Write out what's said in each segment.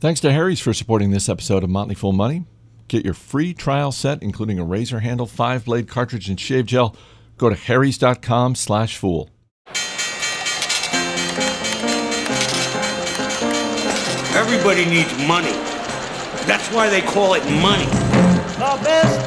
Thanks to Harry's for supporting this episode of Motley Fool Money. Get your free trial set, including a razor handle, five blade cartridge, and shave gel. Go to harrys.com slash fool. Everybody needs money. That's why they call it money. The best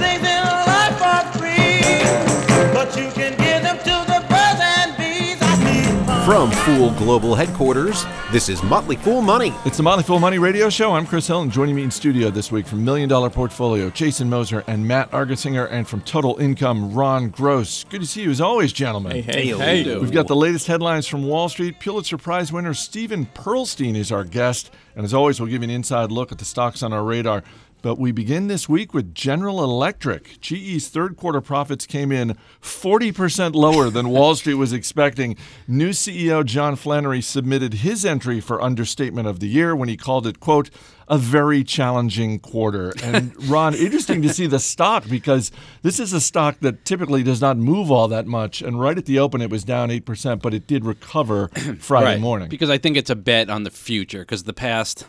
From Fool Global Headquarters, this is Motley Fool Money. It's the Motley Fool Money Radio Show. I'm Chris Hill, and joining me in studio this week from Million Dollar Portfolio, Jason Moser and Matt Argersinger, and from Total Income, Ron Gross. Good to see you as always, gentlemen. Hey, hey. Hey. We've got the latest headlines from Wall Street. Pulitzer Prize winner Steven Pearlstein is our guest. And as always, we'll give you an inside look at the stocks on our radar. But we begin this week with General Electric. GE's third quarter profits came in 40% lower than Wall Street was expecting. New CEO John Flannery submitted his entry for understatement of the year when he called it, quote, a very challenging quarter. And Ron, interesting to see the stock because this is a stock that typically does not move all that much. And right at the open, it was down 8%, but it did recover Friday Right. morning. Because I think it's a bet on the future because the past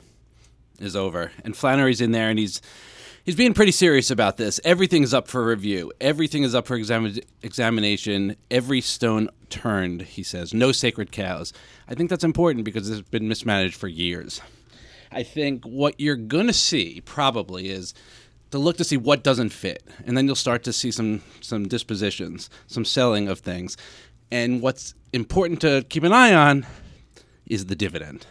is over. And Flannery's in there and he's he's being pretty serious about this. Everything's up for review. Everything is up for exam- examination. Every stone turned, he says. No sacred cows. I think that's important because it's been mismanaged for years. I think what you're going to see probably is to look to see what doesn't fit, and then you'll start to see some some dispositions, some selling of things. And what's important to keep an eye on is the dividend.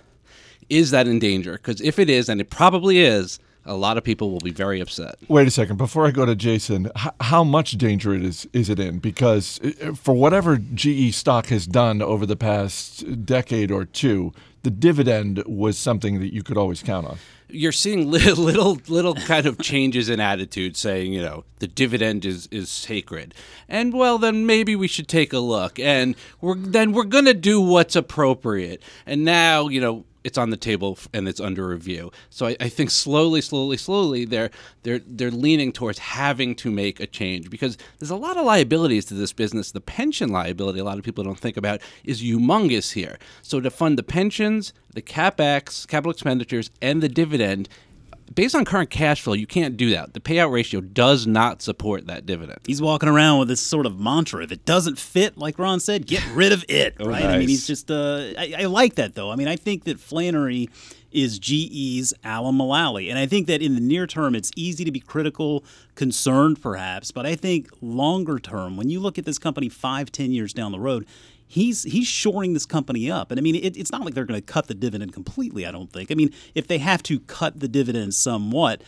Is that in danger? Because if it is, and it probably is, a lot of people will be very upset. Wait a second. Before I go to Jason, h- how much danger it is is it in? Because uh, for whatever GE stock has done over the past decade or two, the dividend was something that you could always count on. You're seeing little, little, little kind of changes in attitude, saying, you know, the dividend is is sacred, and well, then maybe we should take a look, and we're then we're gonna do what's appropriate, and now, you know. It's on the table and it's under review. So I, I think slowly, slowly, slowly, they're they're they're leaning towards having to make a change because there's a lot of liabilities to this business. The pension liability, a lot of people don't think about, is humongous here. So to fund the pensions, the capex, capital expenditures, and the dividend, based on current cash flow, you can't do that. The payout ratio does not support that dividend. He's walking around with this sort of mantra. If it doesn't fit, like Ron said, get rid of it. right? I mean, he's just. Uh, I, I like that though. I mean, I think that Flannery is GE's Alan Mulally, and I think that in the near term, it's easy to be critical, concerned perhaps, but I think longer term, when you look at this company five, ten years down the road. He's he's shoring this company up, and I mean it, it's not like they're going to cut the dividend completely. I don't think. I mean, if they have to cut the dividend somewhat,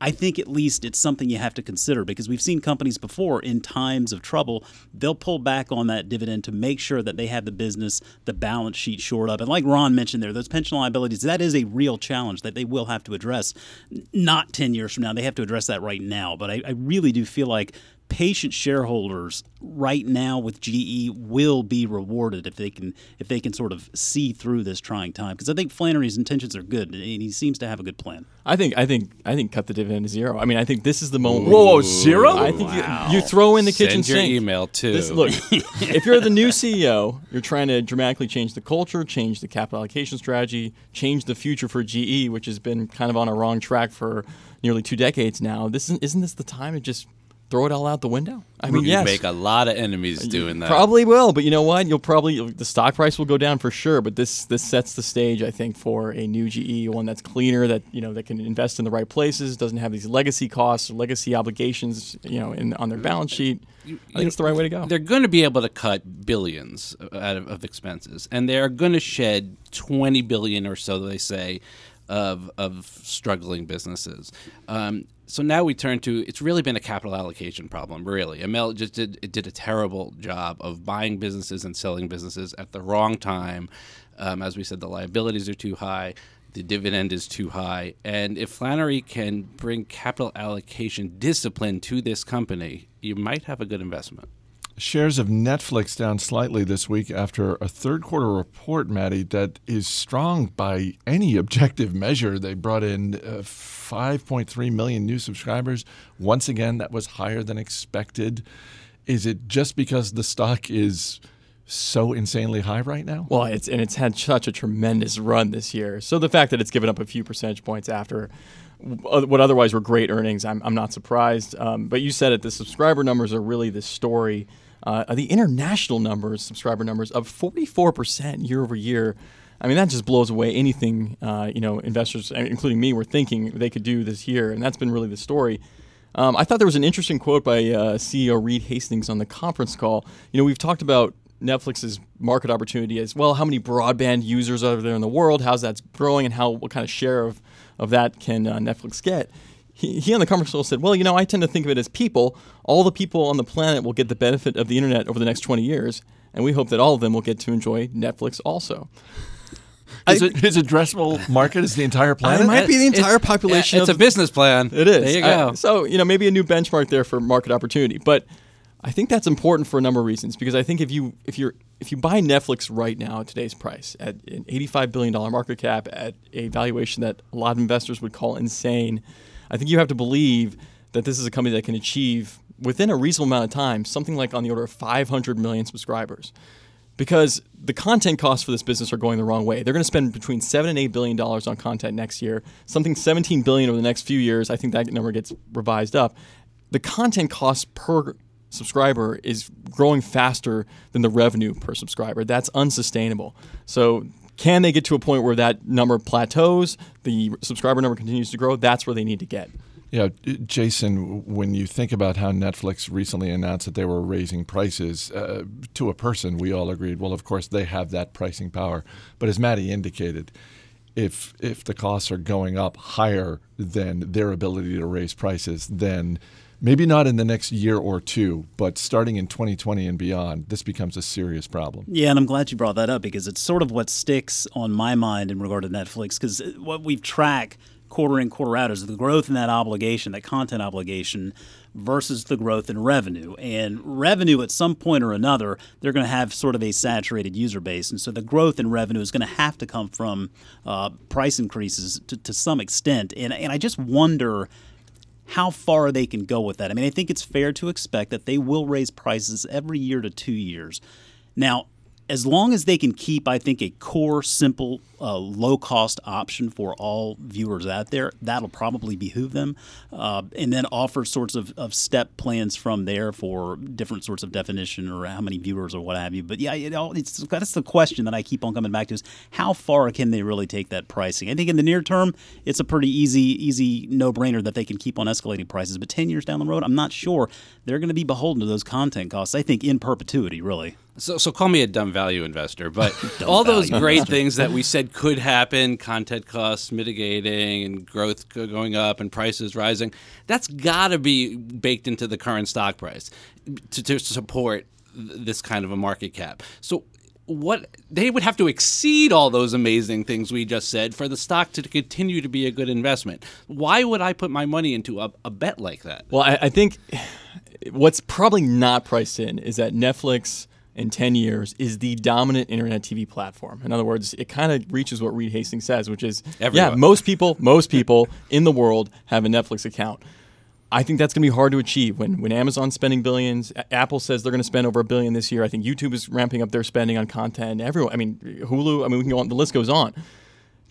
I think at least it's something you have to consider because we've seen companies before in times of trouble, they'll pull back on that dividend to make sure that they have the business, the balance sheet shored up. And like Ron mentioned there, those pension liabilities, that is a real challenge that they will have to address. Not 10 years from now, they have to address that right now. But I, I really do feel like patient shareholders right now with GE will be rewarded if they can if they can sort of see through this trying time because I think Flannery's intentions are good and he seems to have a good plan. I think I think I think cut the dividend to zero. I mean, I think this is the moment. Whoa, whoa, zero? I think you, you throw in the kitchen sink. Send your sink. email too. This, look, if you're the new CEO, you're trying to dramatically change the culture, change the capital allocation strategy, change the future for GE, which has been kind of on a wrong track for nearly two decades now. This isn't, isn't this the time to just throw it all out the window? I mean, you yes, make a lot of enemies doing that. Probably will, but you know what? You'll probably the stock price will go down for sure. But this this sets the stage, I think, for a new GE, one that's cleaner, that you know that can invest in the right places, doesn't have these legacy costs or legacy obligations, you know, in on their balance sheet. I think it's the right way to go. They're going to be able to cut billions uh, out of, of expenses, and they're going to shed 20 billion or so, they say, of of struggling businesses. Um, so now we turn to it's really been a capital allocation problem. Really, Immelt just did it did a terrible job of buying businesses and selling businesses at the wrong time. Um, as we said, the liabilities are too high. The dividend is too high. And if Flannery can bring capital allocation discipline to this company, you might have a good investment. Shares of Netflix down slightly this week after a third quarter report, Maddie, that is strong by any objective measure. They brought in uh, 5.3 million new subscribers. Once again, that was higher than expected. Is it just because the stock is so insanely high right now? Well, it's and it's had such a tremendous run this year. So the fact that it's given up a few percentage points after what otherwise were great earnings, I'm, I'm not surprised. Um, but you said it, the subscriber numbers are really the story. Uh, the international numbers, subscriber numbers, up 44% year over year. I mean, that just blows away anything, uh, you know, investors, including me, were thinking they could do this year. And that's been really the story. Um, I thought there was an interesting quote by uh, CEO Reed Hastings on the conference call. You know, we've talked about Netflix's market opportunity as well. How many broadband users are there in the world? How's that growing, and how what kind of share of of that can uh, Netflix get? He, he on the conference call said, "Well, you know, I tend to think of it as people. All the people on the planet will get the benefit of the internet over the next 20 years, and we hope that all of them will get to enjoy Netflix also." Is it, his addressable market is the entire planet. It might be the entire It's- population. It's of, a business plan. It is. There you I- go. so you know maybe a new benchmark there for market opportunity, but I think that's important for a number of reasons because I think if you if you're if you buy Netflix right now at today's price at an 85 billion dollar market cap at a valuation that a lot of investors would call insane, I think you have to believe that this is a company that can achieve within a reasonable amount of time something like on the order of 500 million subscribers because the content costs for this business are going the wrong way. They're going to spend between seven and eight billion dollars on content next year, something 17 billion over the next few years. I think that number gets revised up. The content cost per subscriber is growing faster than the revenue per subscriber. That's unsustainable. So can they get to a point where that number plateaus, the subscriber number continues to grow? That's where they need to get. Yeah, Jason, when you think about how Netflix recently announced that they were raising prices uh, to a person, we all agreed, well, of course, they have that pricing power. But as Maddie indicated, if if the costs are going up higher than their ability to raise prices, then maybe not in the next year or two, but starting in 2020 and beyond, this becomes a serious problem. Yeah, and I'm glad you brought that up because it's sort of what sticks on my mind in regard to Netflix because what we've tracked quarter in, quarter out is the growth in that obligation, that content obligation versus the growth in revenue. And revenue, at some point or another, they're going to have sort of a saturated user base. And so the growth in revenue is going to have to come from uh, price increases to, to some extent. And, and I just wonder how far they can go with that. I mean, I think it's fair to expect that they will raise prices every year to two years. Now, as long as they can keep, I think, a core, simple, uh, low cost option for all viewers out there, that'll probably behoove them. Uh, and then offer sorts of, of step plans from there for different sorts of definition or how many viewers or what have you. But yeah, you know, it's, that's the question that I keep on coming back to is how far can they really take that pricing? I think in the near term, it's a pretty easy, easy no brainer that they can keep on escalating prices. But 10 years down the road, I'm not sure they're going to be beholden to those content costs, I think, in perpetuity, really. So, so call me a dumb value investor, but all those great things that we said could happen content costs mitigating and growth going up and prices rising that's got to be baked into the current stock price to, to support this kind of a market cap. So, what they would have to exceed all those amazing things we just said for the stock to continue to be a good investment. Why would I put my money into a, a bet like that? Well, I, I think what's probably not priced in is that Netflix in 10 years is the dominant internet TV platform. In other words, it kind of reaches what Reed Hastings says, which is yeah, most people, most people in the world have a Netflix account. I think that's going to be hard to achieve when when Amazon's spending billions. A- Apple says they're going to spend over a billion this year. I think YouTube is ramping up their spending on content. Everyone, I mean, Hulu. I mean, we can go on. The list goes on.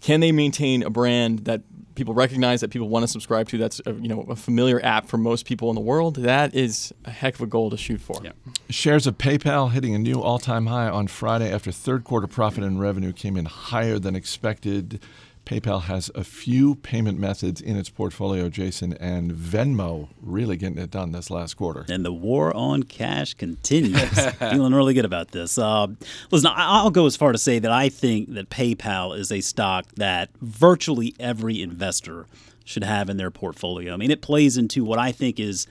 Can they maintain a brand that people recognize that people want to subscribe to? That's a, you know a familiar app for most people in the world. That is a heck of a goal to shoot for. Shares of PayPal hitting a new all time high on Friday after third quarter profit and revenue came in higher than expected. PayPal has a few payment methods in its portfolio, Jason, and Venmo really getting it done this last quarter. And the war on cash continues. Feeling really good about this. Uh, listen, I'll go as far to say that I think that PayPal is a stock that virtually every investor should have in their portfolio. I mean, it plays into what I think is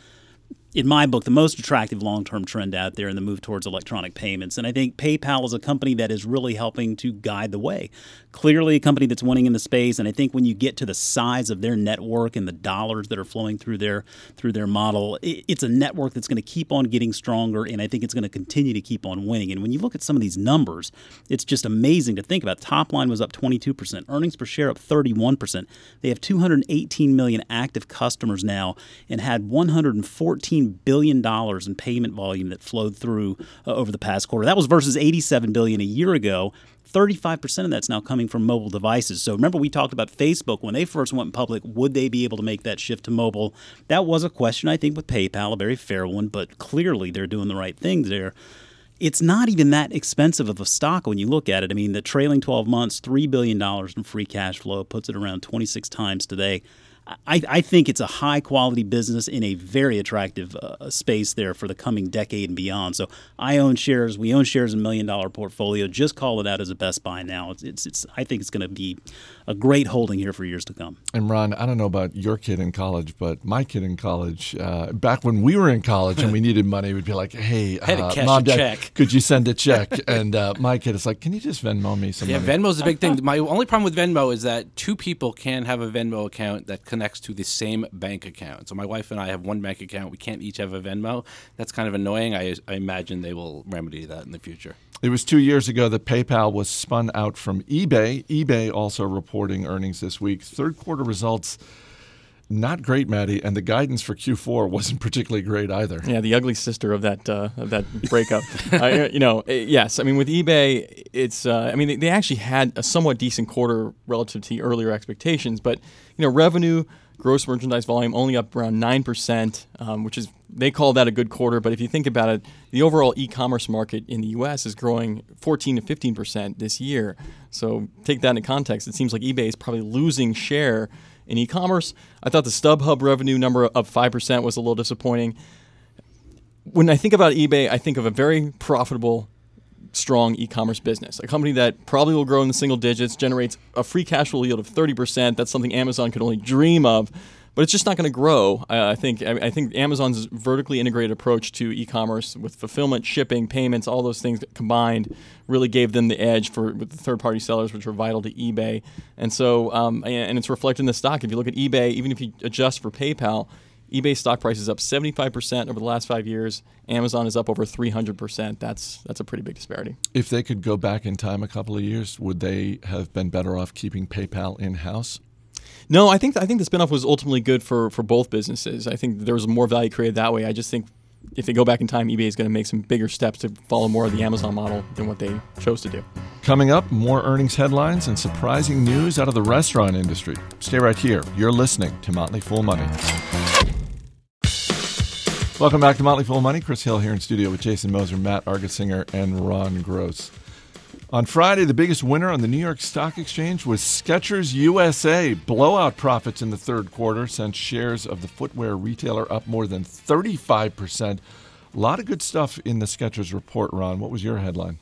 in my book, the most attractive long term trend out there in the move towards electronic payments. And I think PayPal is a company that is really helping to guide the way. Clearly, a company that's winning in the space. And I think when you get to the size of their network and the dollars that are flowing through their through their model, it's a network that's going to keep on getting stronger. And I think it's going to continue to keep on winning. And when you look at some of these numbers, it's just amazing to think about. Top line was up 22%, earnings per share up 31%. They have 218 million active customers now and had 114 $14 billion in payment volume that flowed through uh, over the past quarter. That was versus 87 billion a year ago. 35% of that's now coming from mobile devices. So remember, we talked about Facebook when they first went public. Would they be able to make that shift to mobile? That was a question, I think, with PayPal, a very fair one, but clearly they're doing the right things there it's not even that expensive of a stock when you look at it. I mean, the trailing 12 months, $3 billion in free cash flow puts it around 26 times today. I, I, think it's a high quality business in a very attractive uh, space there for the coming decade and beyond. So I own shares. We own shares in a million dollar portfolio. Just call it out as a best buy now. It's, it's, it's I think it's going to be a great holding here for years to come. And Ron, I don't know about your kid in college, but my kid in college, uh, back when we were in college and we needed money, we'd be like, "Hey, uh, mom, dad, check. could you send a check?" and uh, my kid is like, "Can you just Venmo me some yeah, money?" Venmo's a big thing. My only problem with Venmo is that two people can have a Venmo account that connects to the same bank account. So my wife and I have one bank account. We can't each have a Venmo. That's kind of annoying. I, I imagine they will remedy that in the future. It was two years ago that PayPal was spun out from eBay. eBay also reporting earnings this week. Third quarter results not great, Maddie, and the guidance for Q4 wasn't particularly great either. Yeah, the ugly sister of that uh, of that breakup. uh, you know, eh, yes. I mean, with eBay, it's. Uh, I mean, they actually had a somewhat decent quarter relative to earlier expectations, but you know, revenue gross merchandise volume only up around 9%, um, which is, they call that a good quarter. But if you think about it, the overall e commerce market in the US is growing 14 to 15% this year. So take that into context. It seems like eBay is probably losing share in e commerce. I thought the StubHub revenue number up 5% was a little disappointing. When I think about eBay, I think of a very profitable strong e-commerce business, a company that probably will grow in the single digits, generates a free cash flow yield of 30%. That's something Amazon could only dream of, but it's just not going to grow. I, I think I, think Amazon's vertically integrated approach to e-commerce with fulfillment, shipping, payments, all those things combined really gave them the edge for with the third-party sellers, which are vital to eBay. And so, um, and it's reflected in the stock. If you look at eBay, even if you adjust for PayPal eBay stock price is up 75% over the last five years. Amazon is up over 300%. That's that's a pretty big disparity. If they could go back in time a couple of years, would they have been better off keeping PayPal in house? No, I think I think the spinoff was ultimately good for for both businesses. I think there was more value created that way. I just think if they go back in time, eBay is going to make some bigger steps to follow more of the Amazon model than what they chose to do. Coming up, more earnings headlines and surprising news out of the restaurant industry. Stay right here. You're listening to Motley Fool Money. Welcome back to Motley Fool Money. Chris Hill here in studio with Jason Moser, Matt Argersinger, and Ron Gross. On Friday, the biggest winner on the New York Stock Exchange was Skechers USA. Blowout profits in the third quarter sent shares of the footwear retailer up more than 35%. A lot of good stuff in the Skechers report, Ron. What was your headline?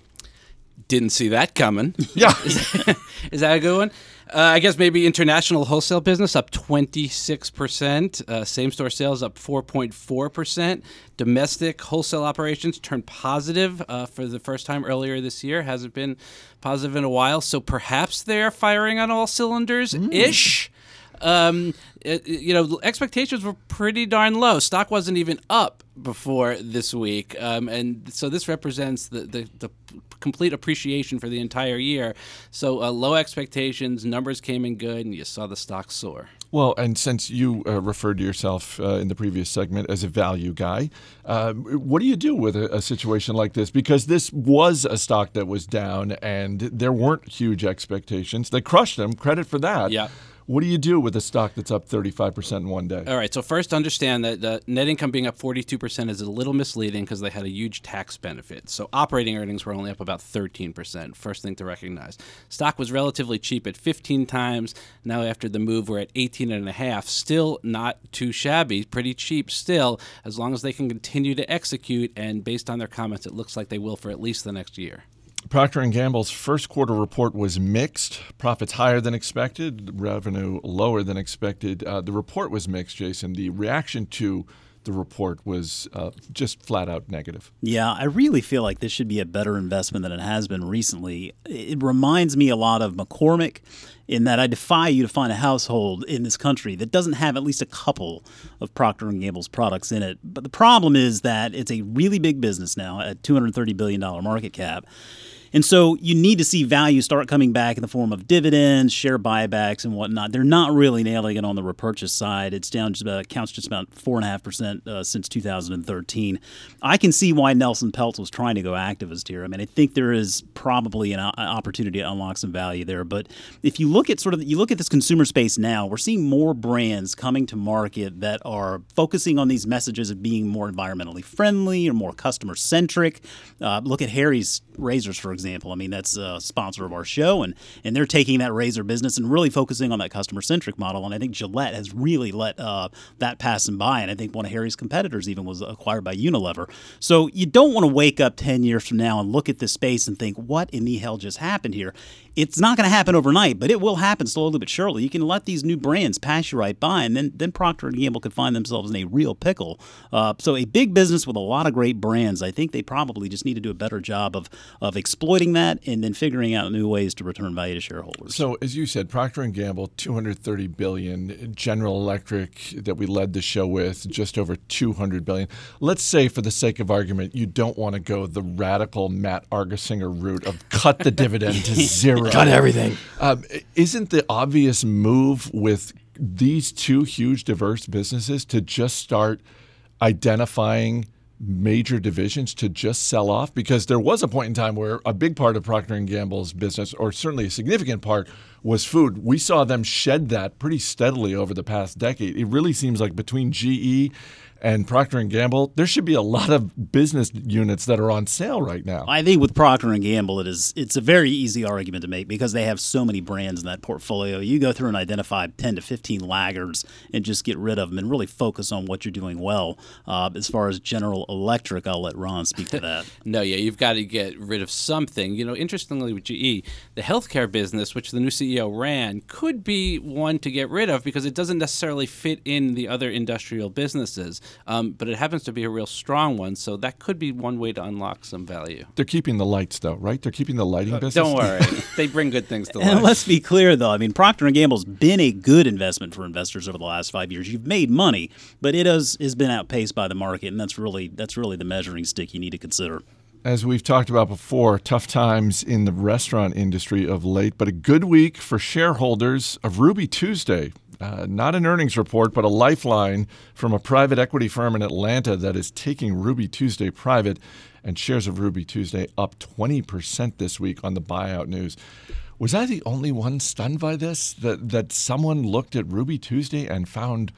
Didn't see that coming. Yeah. Is that a good one? Uh, I guess maybe international wholesale business up 26%. Uh, same store sales up 4.4%. Domestic wholesale operations turned positive uh, for the first time earlier this year. Hasn't been positive in a while. So perhaps they're firing on all cylinders ish. Um, it, you know, expectations were pretty darn low. Stock wasn't even up before this week, um, and so this represents the, the, the complete appreciation for the entire year. So uh, low expectations, numbers came in good, and you saw the stock soar. Well, and since you uh, referred to yourself uh, in the previous segment as a value guy, uh, what do you do with a, a, situation like this? Because this was a stock that was down, and there weren't huge expectations. They crushed them. Credit for that. Yeah. What do you do with a stock that's up 35% in one day? All right. So, first, understand that the net income being up 42% is a little misleading because they had a huge tax benefit. So, operating earnings were only up about 13%. First thing to recognize. Stock was relatively cheap at 15 times. Now, after the move, we're at 18 and a half. Still not too shabby. Pretty cheap still, as long as they can continue to execute. And based on their comments, it looks like they will for at least the next year. Procter & Gamble's first quarter report was mixed. Profits higher than expected, revenue lower than expected. Uh, the report was mixed, Jason. The reaction to the report was uh, just flat out negative. Yeah, I really feel like this should be a better investment than it has been recently. It reminds me a lot of McCormick in that I defy you to find a household in this country that doesn't have at least a couple of Procter & Gamble's products in it. But the problem is that it's a really big business now at $230 billion market cap And so you need to see value start coming back in the form of dividends, share buybacks, and whatnot. They're not really nailing it on the repurchase side. It's down just about counts just about four and a half percent uh, since 2013. I can see why Nelson Peltz was trying to go activist here. I mean, I think there is probably an, an opportunity to unlock some value there. But if you look at sort of you look at this consumer space now, we're seeing more brands coming to market that are focusing on these messages of being more environmentally friendly or more customer centric. Uh, look at Harry's razors, for example. I mean, that's a sponsor of our show, and and they're taking that razor business and really focusing on that customer centric model. And I think Gillette has really let uh, that pass them by. And I think one of Harry's competitors even was acquired by Unilever. So you don't want to wake up ten years from now and look at this space and think, what in the hell just happened here? It's not going to happen overnight, but it will happen slowly but surely. You can let these new brands pass you right by, and then then Procter and Gamble could find themselves in a real pickle. Uh, so a big business with a lot of great brands. I think they probably just need to do a better job of of exploiting that and then figuring out new ways to return value to shareholders. So, as you said, Procter and Gamble, 230 billion. General Electric, that we led the show with, just over 200 billion. Let's say, for the sake of argument, you don't want to go the radical Matt Argersinger route of cut the dividend to zero, cut everything. Um, isn't the obvious move with these two huge, diverse businesses to just start identifying? major divisions to just sell off because there was a point in time where a big part of Procter and Gamble's business or certainly a significant part was food. We saw them shed that pretty steadily over the past decade. It really seems like between GE and Procter and Gamble, there should be a lot of business units that are on sale right now. I think with Procter and Gamble, it is it's a very easy argument to make because they have so many brands in that portfolio. You go through and identify ten to fifteen laggards and just get rid of them and really focus on what you're doing well. Uh, as far as General Electric, I'll let Ron speak to that. no, yeah, you've got to get rid of something. You know, interestingly with GE, the healthcare business, which the new CEO ran, could be one to get rid of because it doesn't necessarily fit in the other industrial businesses um, but it happens to be a real strong one, so that could be one way to unlock some value. They're keeping the lights, though, right? They're keeping the lighting uh, business. Don't worry, they bring good things to life. And let's be clear, though. I mean, Procter and Gamble's been a good investment for investors over the last five years. You've made money, but it has has been outpaced by the market, and that's really that's really the measuring stick you need to consider as we've talked about before, tough times in the restaurant industry of late, but a good week for shareholders of Ruby Tuesday. Uh, not an earnings report, but a lifeline from a private equity firm in Atlanta that is taking Ruby Tuesday private, and shares of Ruby Tuesday up 20% this week on the buyout news. Was I the only one stunned by this? That that someone looked at Ruby Tuesday and found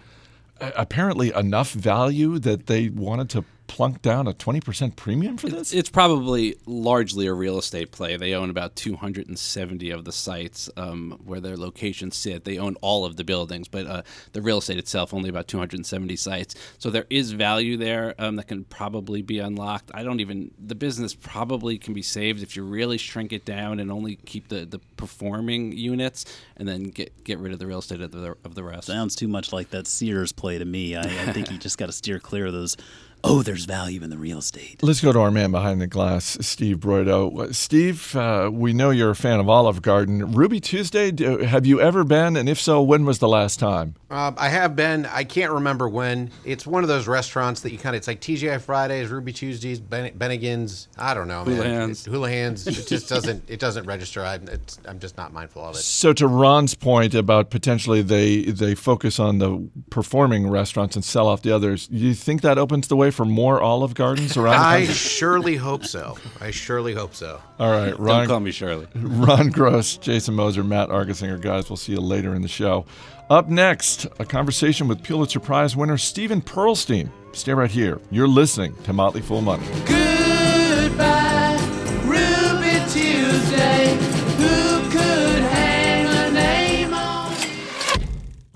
uh, apparently enough value that they wanted to plunk down a 20% premium for this? It's probably largely a real estate play. They own about 270 of the sites um, where their locations sit. They own all of the buildings, but uh, the real estate itself only about 270 sites. So there is value there um, that can probably be unlocked. I don't even, the business probably can be saved if you really shrink it down and only keep the, the performing units and then get, get rid of the real estate of the, of the rest. Sounds too much like that Sears play to me. I, I think you just got to steer clear of those oh, there's value in the real estate. Let's go to our man behind the glass, Steve Broido. Steve, uh, we know you're a fan of Olive Garden. Ruby Tuesday, do, have you ever been? And if so, when was the last time? Uh, I have been. I can't remember when. It's one of those restaurants that you kind of, it's like TGI Fridays, Ruby Tuesdays, ben, Bennigan's. I don't know, man. Houlihan's. It, Houlihan's. it just doesn't, it doesn't register. I, I'm just not mindful of it. So to Ron's point about potentially they, they focus on the performing restaurants and sell off the others, do you think that opens the way for more Olive Gardens around? I surely hope so. I surely hope so. All right, Ron. Don't call me Shirley. Ron Gross, Jason Moser, Matt Argersinger, guys. We'll see you later in the show. Up next, a conversation with Pulitzer Prize winner Steven Pearlstein. Stay right here. You're listening to Motley Fool Money. Goodbye,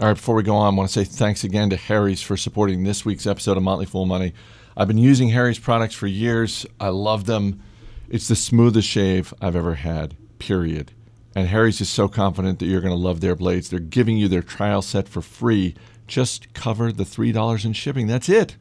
All right, before we go on, I want to say thanks again to Harry's for supporting this week's episode of Motley Fool Money. I've been using Harry's products for years. I love them. It's the smoothest shave I've ever had, period. And Harry's is so confident that you're going to love their blades. They're giving you their trial set for free. Just cover the $3 in shipping. That's it.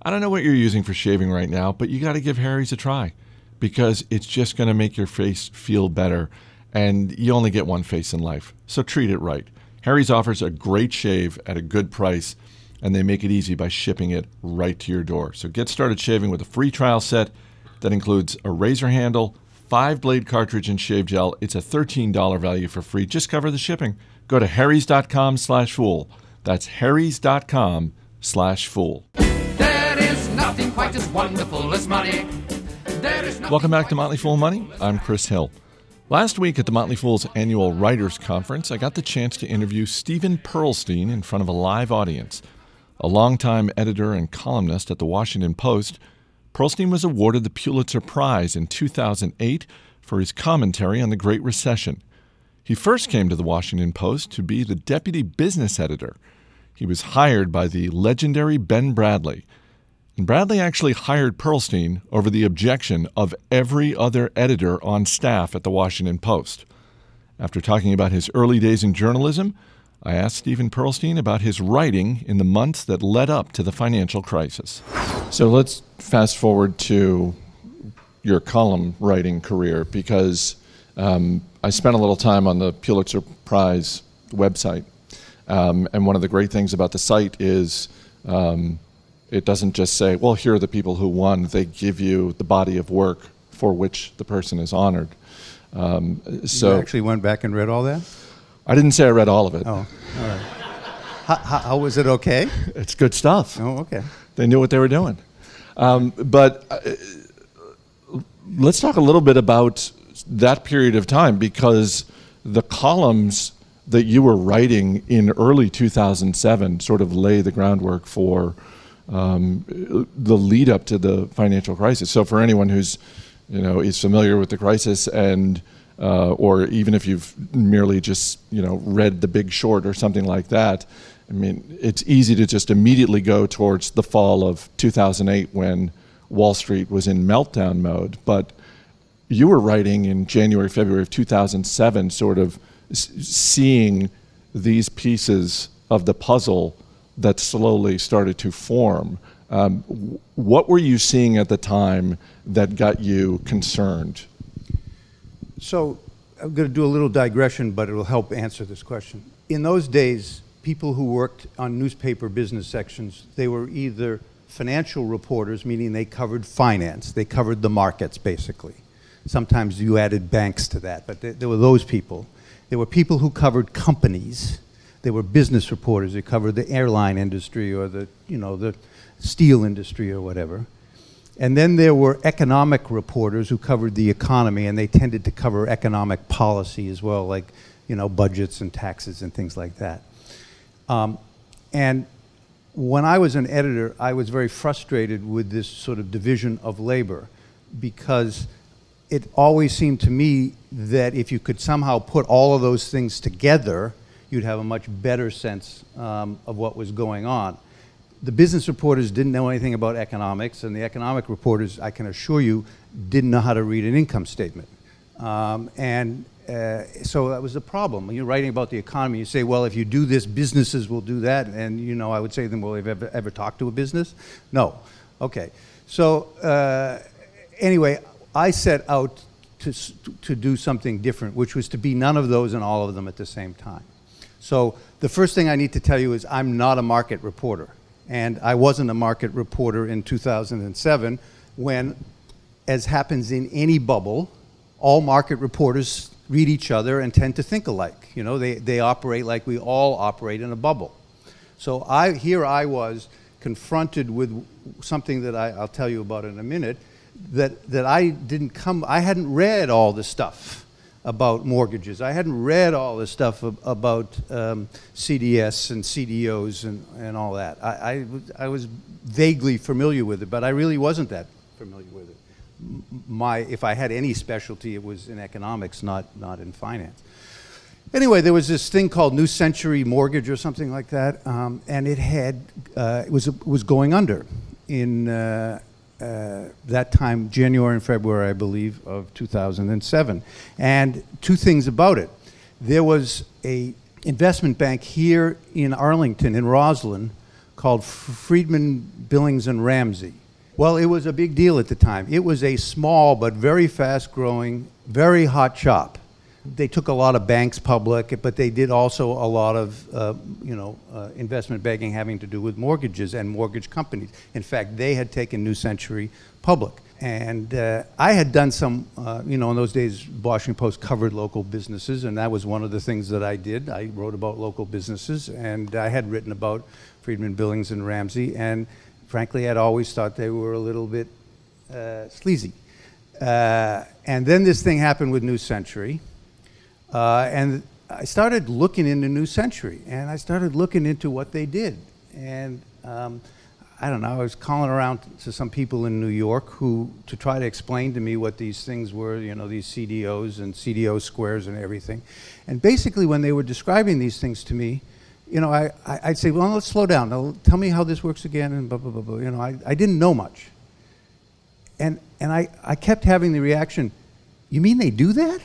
I don't know what you're using for shaving right now, but you got to give Harry's a try because it's just going to make your face feel better. And you only get one face in life. So treat it right. Harry's offers a great shave at a good price, and they make it easy by shipping it right to your door. So get started shaving with a free trial set that includes a razor handle five blade cartridge and shave gel. It's a $13 value for free. Just cover the shipping. Go to harrys.com slash fool. That's harrys.com slash fool. There is nothing quite as wonderful as money. There is Welcome back to Motley Fool Money. I'm Chris Hill. Last week at the Motley Fool's annual Writers Conference, I got the chance to interview Steven Pearlstein in front of a live audience. A longtime editor and columnist at the Washington Post, Pearlstein was awarded the Pulitzer Prize in 2008 for his commentary on the Great Recession. He first came to the Washington Post to be the deputy business editor. He was hired by the legendary Ben Bradlee. Bradlee actually hired Pearlstein over the objection of every other editor on staff at the Washington Post. After talking about his early days in journalism, I asked Steven Pearlstein about his writing in the months that led up to the financial crisis. So let's fast forward to your column writing career because um, I spent a little time on the Pulitzer Prize website. Um, and one of the great things about the site is um, it doesn't just say, well, here are the people who won. They give you the body of work for which the person is honored. Um, so you actually went back and read all that? I didn't say I read all of it. Oh, all right. How, how, how was it okay? It's good stuff. Oh, okay. They knew what they were doing. Um, but uh, let's talk a little bit about that period of time because the columns that you were writing in early 2007 sort of lay the groundwork for um, the lead up to the financial crisis. So for anyone who's you know is familiar with the crisis and uh, or even if you've merely just you know read The Big Short or something like that, I mean it's easy to just immediately go towards the fall of 2008 when Wall Street was in meltdown mode. But you were writing in January, February of 2007, sort of seeing these pieces of the puzzle that slowly started to form. Um, what were you seeing at the time that got you concerned? So I'm going to do a little digression, but it will help answer this question. In those days, people who worked on newspaper business sections, they were either financial reporters, meaning they covered finance, they covered the markets basically. Sometimes you added banks to that, but there, there were those people. There were people who covered companies. They were business reporters who covered the airline industry or the, you know, the steel industry or whatever. And then there were economic reporters who covered the economy, and they tended to cover economic policy as well, like you know budgets and taxes and things like that. Um, and when I was an editor, I was very frustrated with this sort of division of labor because it always seemed to me that if you could somehow put all of those things together, you'd have a much better sense um, of what was going on the business reporters didn't know anything about economics, and the economic reporters, I can assure you, didn't know how to read an income statement. Um, and uh, so that was the problem. When you're writing about the economy, you say, well, if you do this, businesses will do that. And, you know, I would say to them, well, have you ever, ever talked to a business? No. Okay. So, uh, anyway, I set out to, to do something different, which was to be none of those and all of them at the same time. So the first thing I need to tell you is I'm not a market reporter. And I wasn't a market reporter in 2007 when, as happens in any bubble, all market reporters read each other and tend to think alike. You know, they, they operate like we all operate in a bubble. So I, here I was confronted with something that I, I'll tell you about in a minute, that, that I didn't come, I hadn't read all the stuff about mortgages. I hadn't read all this stuff ab- about um, CDS and CDOs and, and all that. I, I, was- I was vaguely familiar with it, but I really wasn't that familiar with it. My, if I had any specialty, it was in economics, not, not in finance. Anyway, there was this thing called New Century Mortgage or something like that, um, and it had uh, it was was going under in uh, uh, that time, January and February, I believe, of 2007. And two things about it: there was a investment bank here in Arlington, in Rosslyn, called Friedman, Billings and Ramsey. Well, it was a big deal at the time. It was a small but very fast-growing, very hot shop they took a lot of banks public, but they did also a lot of, uh, you know, uh, investment banking having to do with mortgages and mortgage companies. In fact, they had taken New Century public. and uh, I had done some, uh, you know, in those days, Washington Post covered local businesses, and that was one of the things that I did. I wrote about local businesses, and I had written about Friedman, Billings, and Ramsey, and frankly, I'd always thought they were a little bit uh, sleazy. Uh, and then this thing happened with New Century, uh, and I started looking into New Century, and I started looking into what they did, and um, I don't know. I was calling around to some people in New York who to try to explain to me what these things were. You know, these CDOs and CDO squares and everything. And basically, when they were describing these things to me, you know, I, I would say, well, let's slow down. Now, tell me how this works again, and blah blah blah blah. You know, I, I didn't know much. And and I, I kept having the reaction, you mean they do that?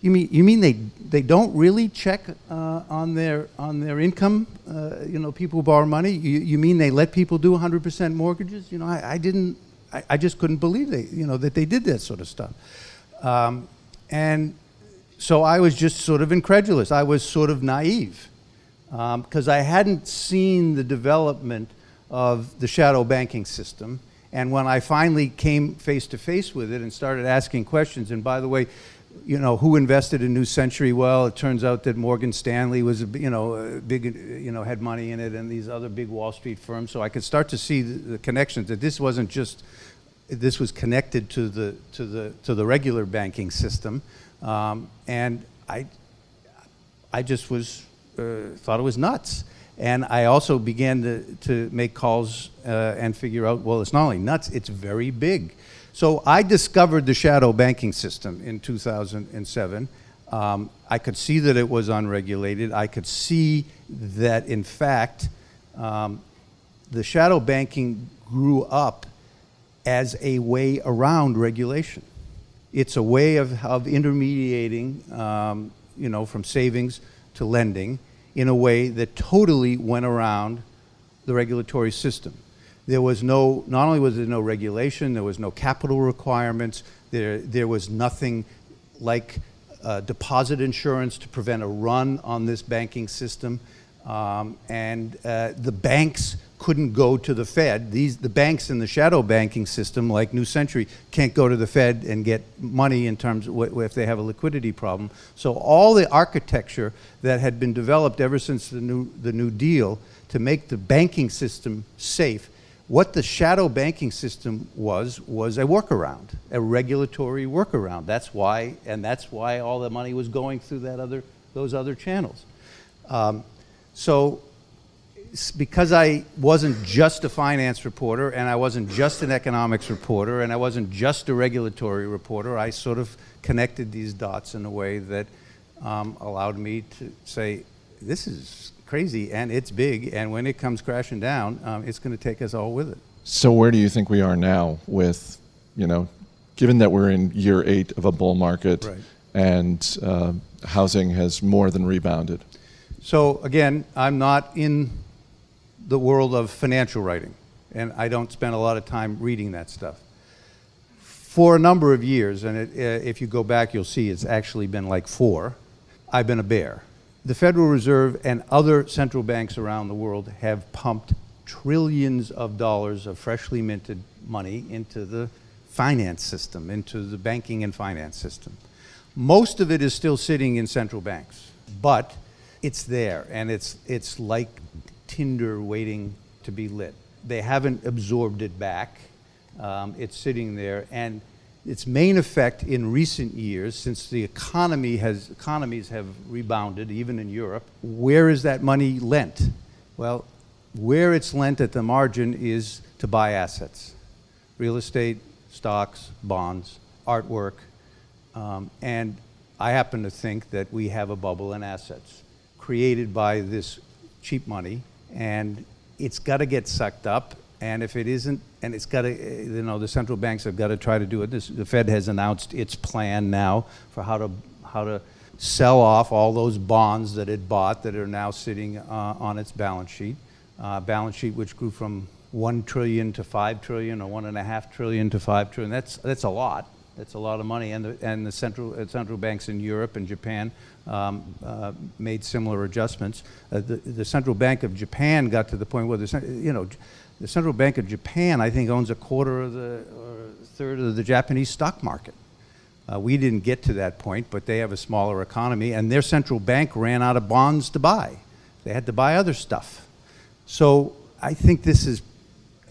You mean you mean they they don't really check uh, on their on their income? Uh, you know, people borrow money. You, you mean they let people do 100% mortgages? You know, I, I didn't. I, I, just couldn't believe they you know that they did that sort of stuff. Um, and so I was just sort of incredulous. I was sort of naive because um, I hadn't seen the development of the shadow banking system. And when I finally came face to face with it and started asking questions, and by the way, you know, who invested in New Century? Well, it turns out that Morgan Stanley was, you know, big, you know, had money in it, and these other big Wall Street firms. So I could start to see the, the connections that this wasn't just, this was connected to the to the to the regular banking system, um, and I, I just was uh, thought it was nuts. And I also began to, to make calls uh, and figure out, well, it's not only nuts, it's very big. So I discovered the shadow banking system in 2007. Um, I could see that it was unregulated. I could see that, in fact, um, the shadow banking grew up as a way around regulation. It's a way of, of intermediating, um, you know, from savings to lending in a way that totally went around the regulatory system. There was no, not only was there no regulation, there was no capital requirements, there, there was nothing like uh, deposit insurance to prevent a run on this banking system. Um, and uh, the banks couldn't go to the Fed. These, the banks in the shadow banking system, like New Century, can't go to the Fed and get money in terms if they have a liquidity problem. So all the architecture that had been developed ever since the New, the new Deal to make the banking system safe what the shadow banking system was was a workaround, a regulatory workaround. That's why, and that's why all the money was going through that other, those other channels. Um, so, because I wasn't just a finance reporter, and I wasn't just an economics reporter, and I wasn't just a regulatory reporter, I sort of connected these dots in a way that um, allowed me to say, "This is crazy and it's big, and when it comes crashing down, um, it's going to take us all with it. So, where do you think we are now with, you know, given that we're in year eight of a bull market right. and uh, housing has more than rebounded? So, again, I'm not in the world of financial writing, and I don't spend a lot of time reading that stuff. For a number of years, and it, uh, if you go back, you'll see it's actually been like four, I've been a bear the Federal Reserve and other central banks around the world have pumped trillions of dollars of freshly minted money into the finance system, into the banking and finance system. Most of it is still sitting in central banks, but it's there and it's, it's like tinder waiting to be lit. They haven't absorbed it back. Um, it's sitting there and its main effect in recent years, since the economy has, economies have rebounded, even in Europe, where is that money lent? Well, where it's lent at the margin is to buy assets real estate, stocks, bonds, artwork. Um, and I happen to think that we have a bubble in assets created by this cheap money, and it's got to get sucked up and if it isn't, and it's got to, you know, the central banks have got to try to do it. This, the Fed has announced its plan now for how to how to sell off all those bonds that it bought that are now sitting uh, on its balance sheet. Uh, balance sheet which grew from one trillion to five trillion, or one and a half trillion to five trillion. That's that's a lot. That's a lot of money. And the and the central uh, central banks in Europe and Japan um, uh, made similar adjustments. Uh, the, the central bank of Japan got to the point where the you know The Central Bank of Japan, I think, owns a quarter of the or a third of the Japanese stock market. Uh, we didn't get to that point, but they have a smaller economy, and their central bank ran out of bonds to buy. They had to buy other stuff. So I think this is,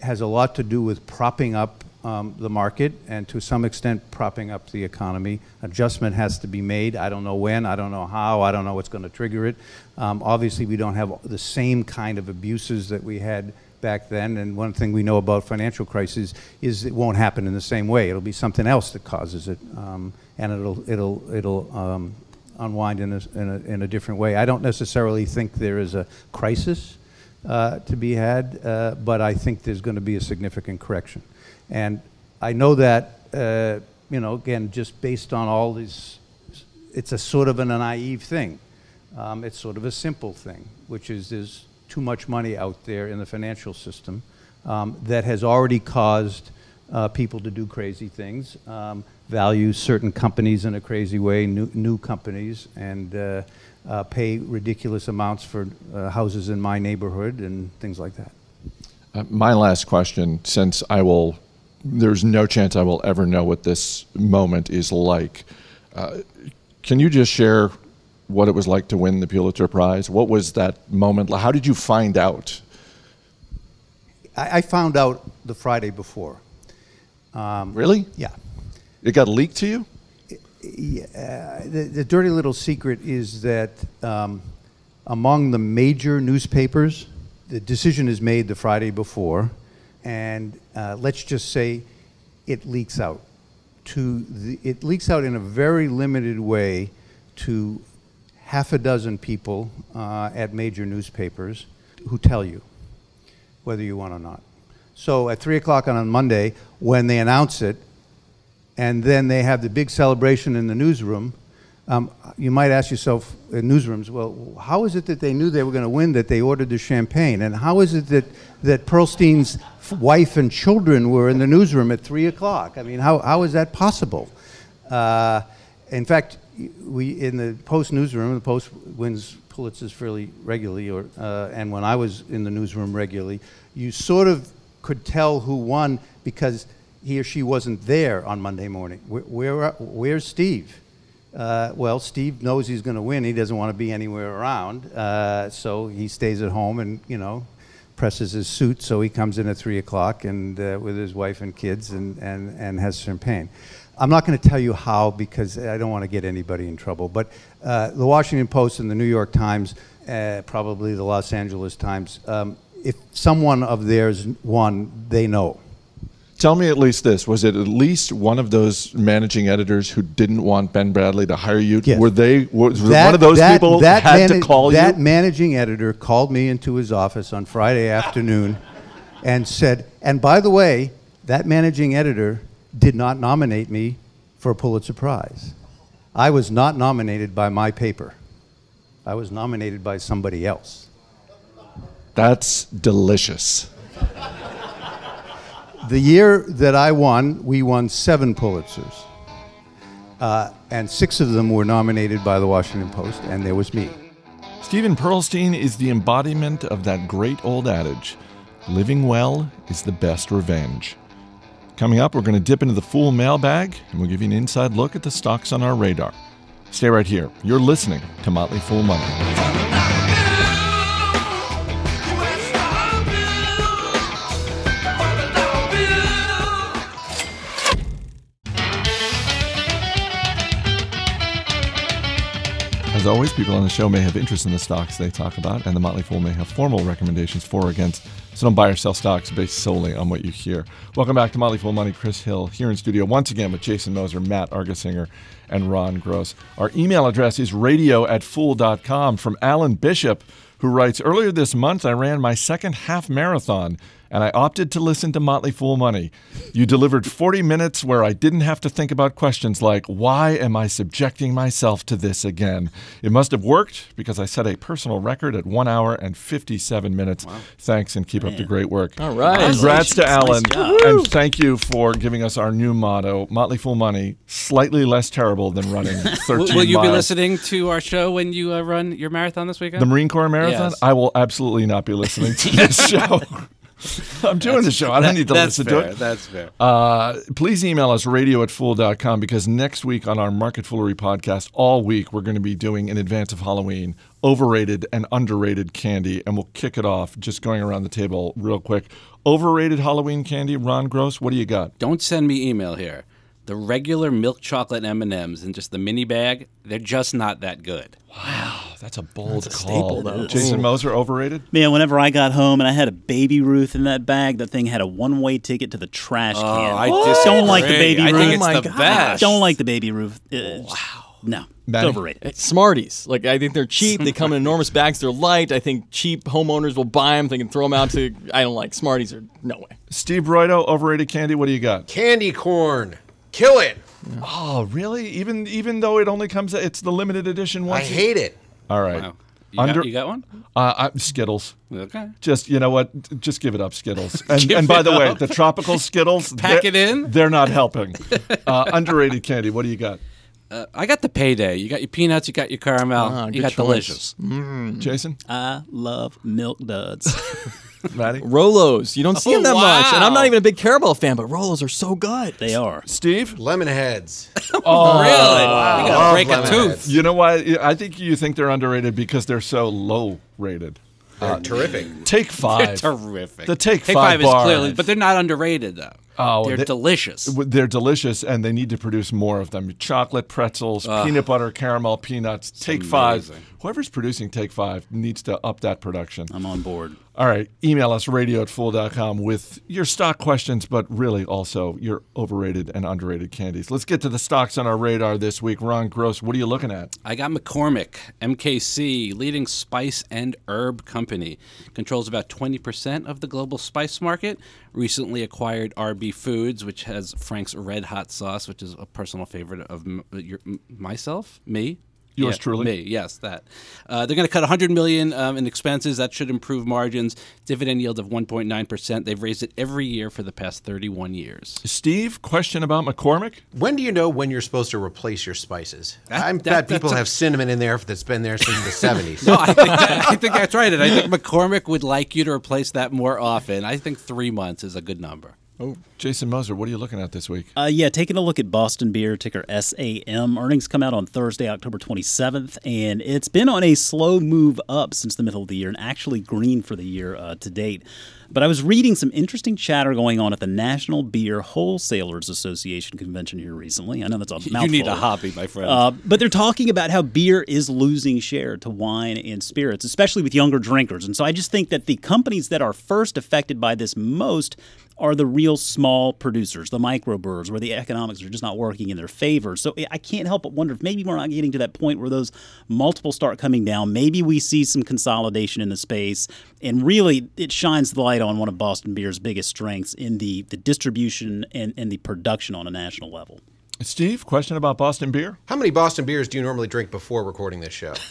has a lot to do with propping up um, the market and to some extent propping up the economy. Adjustment has to be made. I don't know when, I don't know how, I don't know what's going to trigger it. Um, obviously, we don't have the same kind of abuses that we had back then. And one thing we know about financial crises is it won't happen in the same way. It'll be something else that causes it, um, and it'll it'll it'll um, unwind in a, in, a, in a different way. I don't necessarily think there is a crisis uh, to be had, uh, but I think there's going to be a significant correction. And I know that, uh, you know, again, just based on all these, it's a sort of an, a naive thing. Um, it's sort of a simple thing, which is there's too much money out there in the financial system um, that has already caused uh, people to do crazy things, um, value certain companies in a crazy way, new, new companies, and uh, uh, pay ridiculous amounts for uh, houses in my neighborhood and things like that. Uh, my last question, since I will, there's no chance I will ever know what this moment is like. Uh, can you just share what it was like to win the Pulitzer Prize? What was that moment? How did you find out? I, I found out the Friday before. Um, really? Yeah. It got leaked to you? Yeah, the, the dirty little secret is that um, among the major newspapers, the decision is made the Friday before, and uh, let's just say it leaks out. To the, it leaks out in a very limited way to half a dozen people uh, at major newspapers who tell you whether you want or not. So at 3 o'clock on a Monday, when they announce it, and then they have the big celebration in the newsroom, um, you might ask yourself in newsrooms, well, how is it that they knew they were going to win that they ordered the champagne? And how is it that, that Pearlstein's wife and children were in the newsroom at 3 o'clock? I mean, how, how is that possible? Uh, in fact, we in the Post newsroom, the Post wins Pulitzers fairly regularly, or, uh, and when I was in the newsroom regularly, you sort of could tell who won because he or she wasn't there on Monday morning. Where, where where's Steve? Uh, well, Steve knows he's going to win. He doesn't want to be anywhere around, uh, so he stays at home and you know presses his suit. So he comes in at three o'clock and uh, with his wife and kids and, and, and has champagne. I'm not going to tell you how because I don't want to get anybody in trouble. But uh, the Washington Post and the New York Times, uh, probably the Los Angeles Times, um, if someone of theirs won, they know. Tell me at least this: Was it at least one of those managing editors who didn't want Ben Bradlee to hire you? Yes. Were they? Was That- one of those that- people that had mana- to call That you? That managing editor called me into his office on Friday afternoon and said, and by the way, that managing editor did not nominate me for a Pulitzer Prize. I was not nominated by my paper. I was nominated by somebody else. That's delicious. The year that I won, we won seven Pulitzers. Uh, and six of them were nominated by the Washington Post, and there was me. Steven Pearlstein is the embodiment of that great old adage living well is the best revenge. Coming up, we're going to dip into the Fool mailbag and we'll give you an inside look at the stocks on our radar. Stay right here. You're listening to Motley Fool Money. As always, people on the show may have interest in the stocks they talk about, and the Motley Fool may have formal recommendations for or against. So don't buy or sell stocks based solely on what you hear. Welcome back to Motley Fool Money. Chris Hill here in studio once again with Jason Moser, Matt Argersinger, and Ron Gross. Our email address is radio at fool.com from Alan Bishop, who writes Earlier this month, I ran my second half marathon and I opted to listen to Motley Fool Money. You delivered 40 minutes where I didn't have to think about questions like, why am I subjecting myself to this again? It must have worked because I set a personal record at one hour and 57 minutes. Thanks and keep up the great work. All right. Congrats to Alan. Nice and thank you for giving us our new motto Motley Fool Money, slightly less terrible than running 13 Will, will you be listening to our show when you uh, run your marathon this weekend? The Marine Corps Marathon? Yes. I will absolutely not be listening to this show. I'm doing the show. I don't need to That's listen fair. to it. That's fair. Uh, please email us radio at fool.com because next week on our Market Foolery podcast, all week, we're going to be doing in advance of Halloween overrated and underrated candy. And we'll kick it off just going around the table real quick. Overrated Halloween candy, Ron Gross, what do you got? Don't send me email here. The regular milk chocolate M&Ms in just the mini bag, they're just not that good. Oh, that's a bold That's a call. staple, though. Jason Ooh. Moser, overrated? Man, whenever I got home and I had a baby Ruth in that bag, that thing had a one-way ticket to the trash Oh, can. I don't like the disagree. baby I Ruth. think it's Oh my the God. best. Don't like the baby Ruth. Uh, wow. No, Maddie? overrated. It's Smarties. Like I think they're cheap. They come in enormous bags. They're light. I think cheap homeowners will buy them. They can throw them out to. I don't like Smarties. Are no way. Steve Broido, overrated candy, what do you got? Candy corn. Kill it. Oh, really? Even even though it only comes, it's the limited edition one. I hate it. All right. Wow. You, got, you got one? Uh, I, Skittles. Okay. Just you know what? Just give it up, Skittles. And, and by it the way, the tropical Skittles. Pack they're- it in? They're not helping. Uh, underrated candy. What do you got, Uh, I got the payday. You got your peanuts, you got your caramel, Ah, you got choice. delicious. Jason? I love milk duds. Maddie? Rolos. You don't see oh, them that Oh, much, and I'm not even a big Caramel fan, but Rolos are so good. they are. Steve? Lemonheads. Oh, really? You gotta break a tooth. You know why? I think you think they're underrated because they're so low rated. They're uh, terrific. Take five. They're five. terrific. The Take Take Five five, is clearly, but they're not underrated though. Oh, they're they- delicious. They're delicious, and they need to produce more of them. Chocolate pretzels, peanut butter, caramel, peanuts. Take five. Whoever's producing Take Five needs to up that production. I'm on board. All right. Email us radio at fool.com with your stock questions, but really also your overrated and underrated candies. Let's get to the stocks on our radar this week. Ron Gross, what are you looking at? I got McCormick, MKC, leading spice and herb company, controls about 20% of the global spice market. Recently acquired RB Foods, which has Frank's Red Hot sauce, which is a personal favorite of your, myself, me. Yours Yeah, truly. Me, yes, that. Uh, they're going to cut 100 million um, in expenses. That should improve margins. Dividend yield of 1.9 percent. They've raised it every year for the past 31 years. Steve, question about McCormick? When do you know when you're supposed to replace your spices? That- I that- bet people a- have cinnamon in there that's been there since the 70s. No, I think, that, I think that's right. And I think McCormick would like you to replace that more often. I think three months is a good number. Oh, Jason Moser, what are you looking at this week? Uh, yeah, taking a look at Boston Beer, ticker SAM. Earnings come out on Thursday, October 27th, and it's been on a slow move up since the middle of the year and actually green for the year uh, to date. But I was reading some interesting chatter going on at the National Beer Wholesalers Association convention here recently. I know that's a mouthful. You need a hobby, my friend. Uh, but they're talking about how beer is losing share to wine and spirits, especially with younger drinkers. And so I just think that the companies that are first affected by this most are the real small producers, the microbrewers, where the economics are just not working in their favor. So I can't help but wonder if maybe we're not getting to that point where those multiples start coming down. Maybe we see some consolidation in the space, and really it shines the light on one of Boston Beer's biggest strengths in the, the distribution and, and the production on a national level. Steve, question about Boston beer? How many Boston beers do you normally drink before recording this show?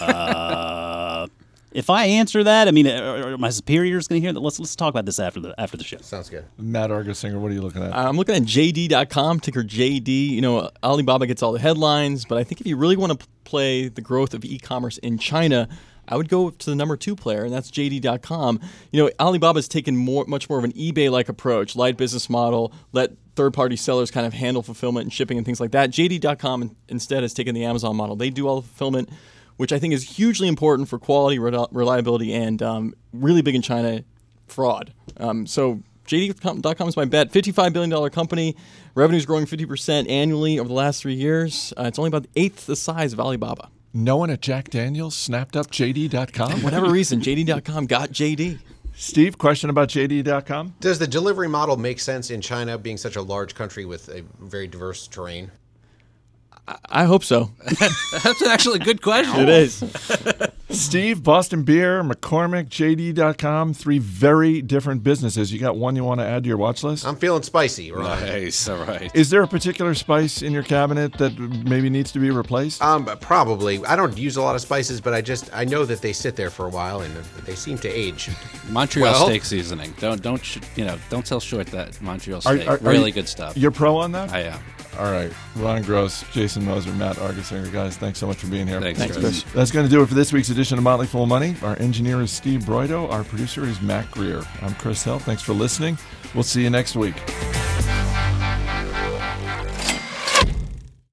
Uh, if I answer that, I mean, uh, are, are my superiors going to hear that? Let's let's talk about this after the after the show. Sounds good. Matt Argersinger, what are you looking at? Uh, I'm looking at JD.com, ticker JD. You know, Alibaba gets all the headlines, but I think if you really want to play the growth of e-commerce in China, I would go to the number two player, and that's JD.com. You know, Alibaba's taken more, much more of an eBay-like approach, light business model, let third-party sellers kind of handle fulfillment and shipping and things like that. JD.com instead has taken the Amazon model. They do all the fulfillment, which I think is hugely important for quality, rel- reliability, and um, really big in China fraud. Um, so JD.com is my bet. $55 billion company. Revenue's growing 50% annually over the last three years. Uh, it's only about the eighth the size of Alibaba. No one at Jack Daniels snapped up JD.com? For whatever reason, JD.com got JD. Steve, question about JD.com? Does the delivery model make sense in China, being such a large country with a very diverse terrain? I hope so. That's actually a good question. It is. Steve, Boston Beer, McCormick, JD.com, three very different businesses. You got one you want to add to your watch list? I'm feeling spicy, Ron. Nice. All right. Is there a particular spice in your cabinet that maybe needs to be replaced? Um, probably. I don't use a lot of spices, but I just I know that they sit there for a while and they seem to age. Montreal Well- steak seasoning. Don't don't sh- you know? Don't sell short that Montreal steak. are- are really you- good stuff. You're pro on that? I am. All right. Ron Gross, Jason Moser, Matt Argersinger. Guys, thanks so much for being here. Thanks, Thanks, Chris. Chris. That's going to do it for this week's edition of Motley Fool Money. Our engineer is Steve Broido. Our producer is Matt Greer. I'm Chris Hill. Thanks for listening. We'll see you next week.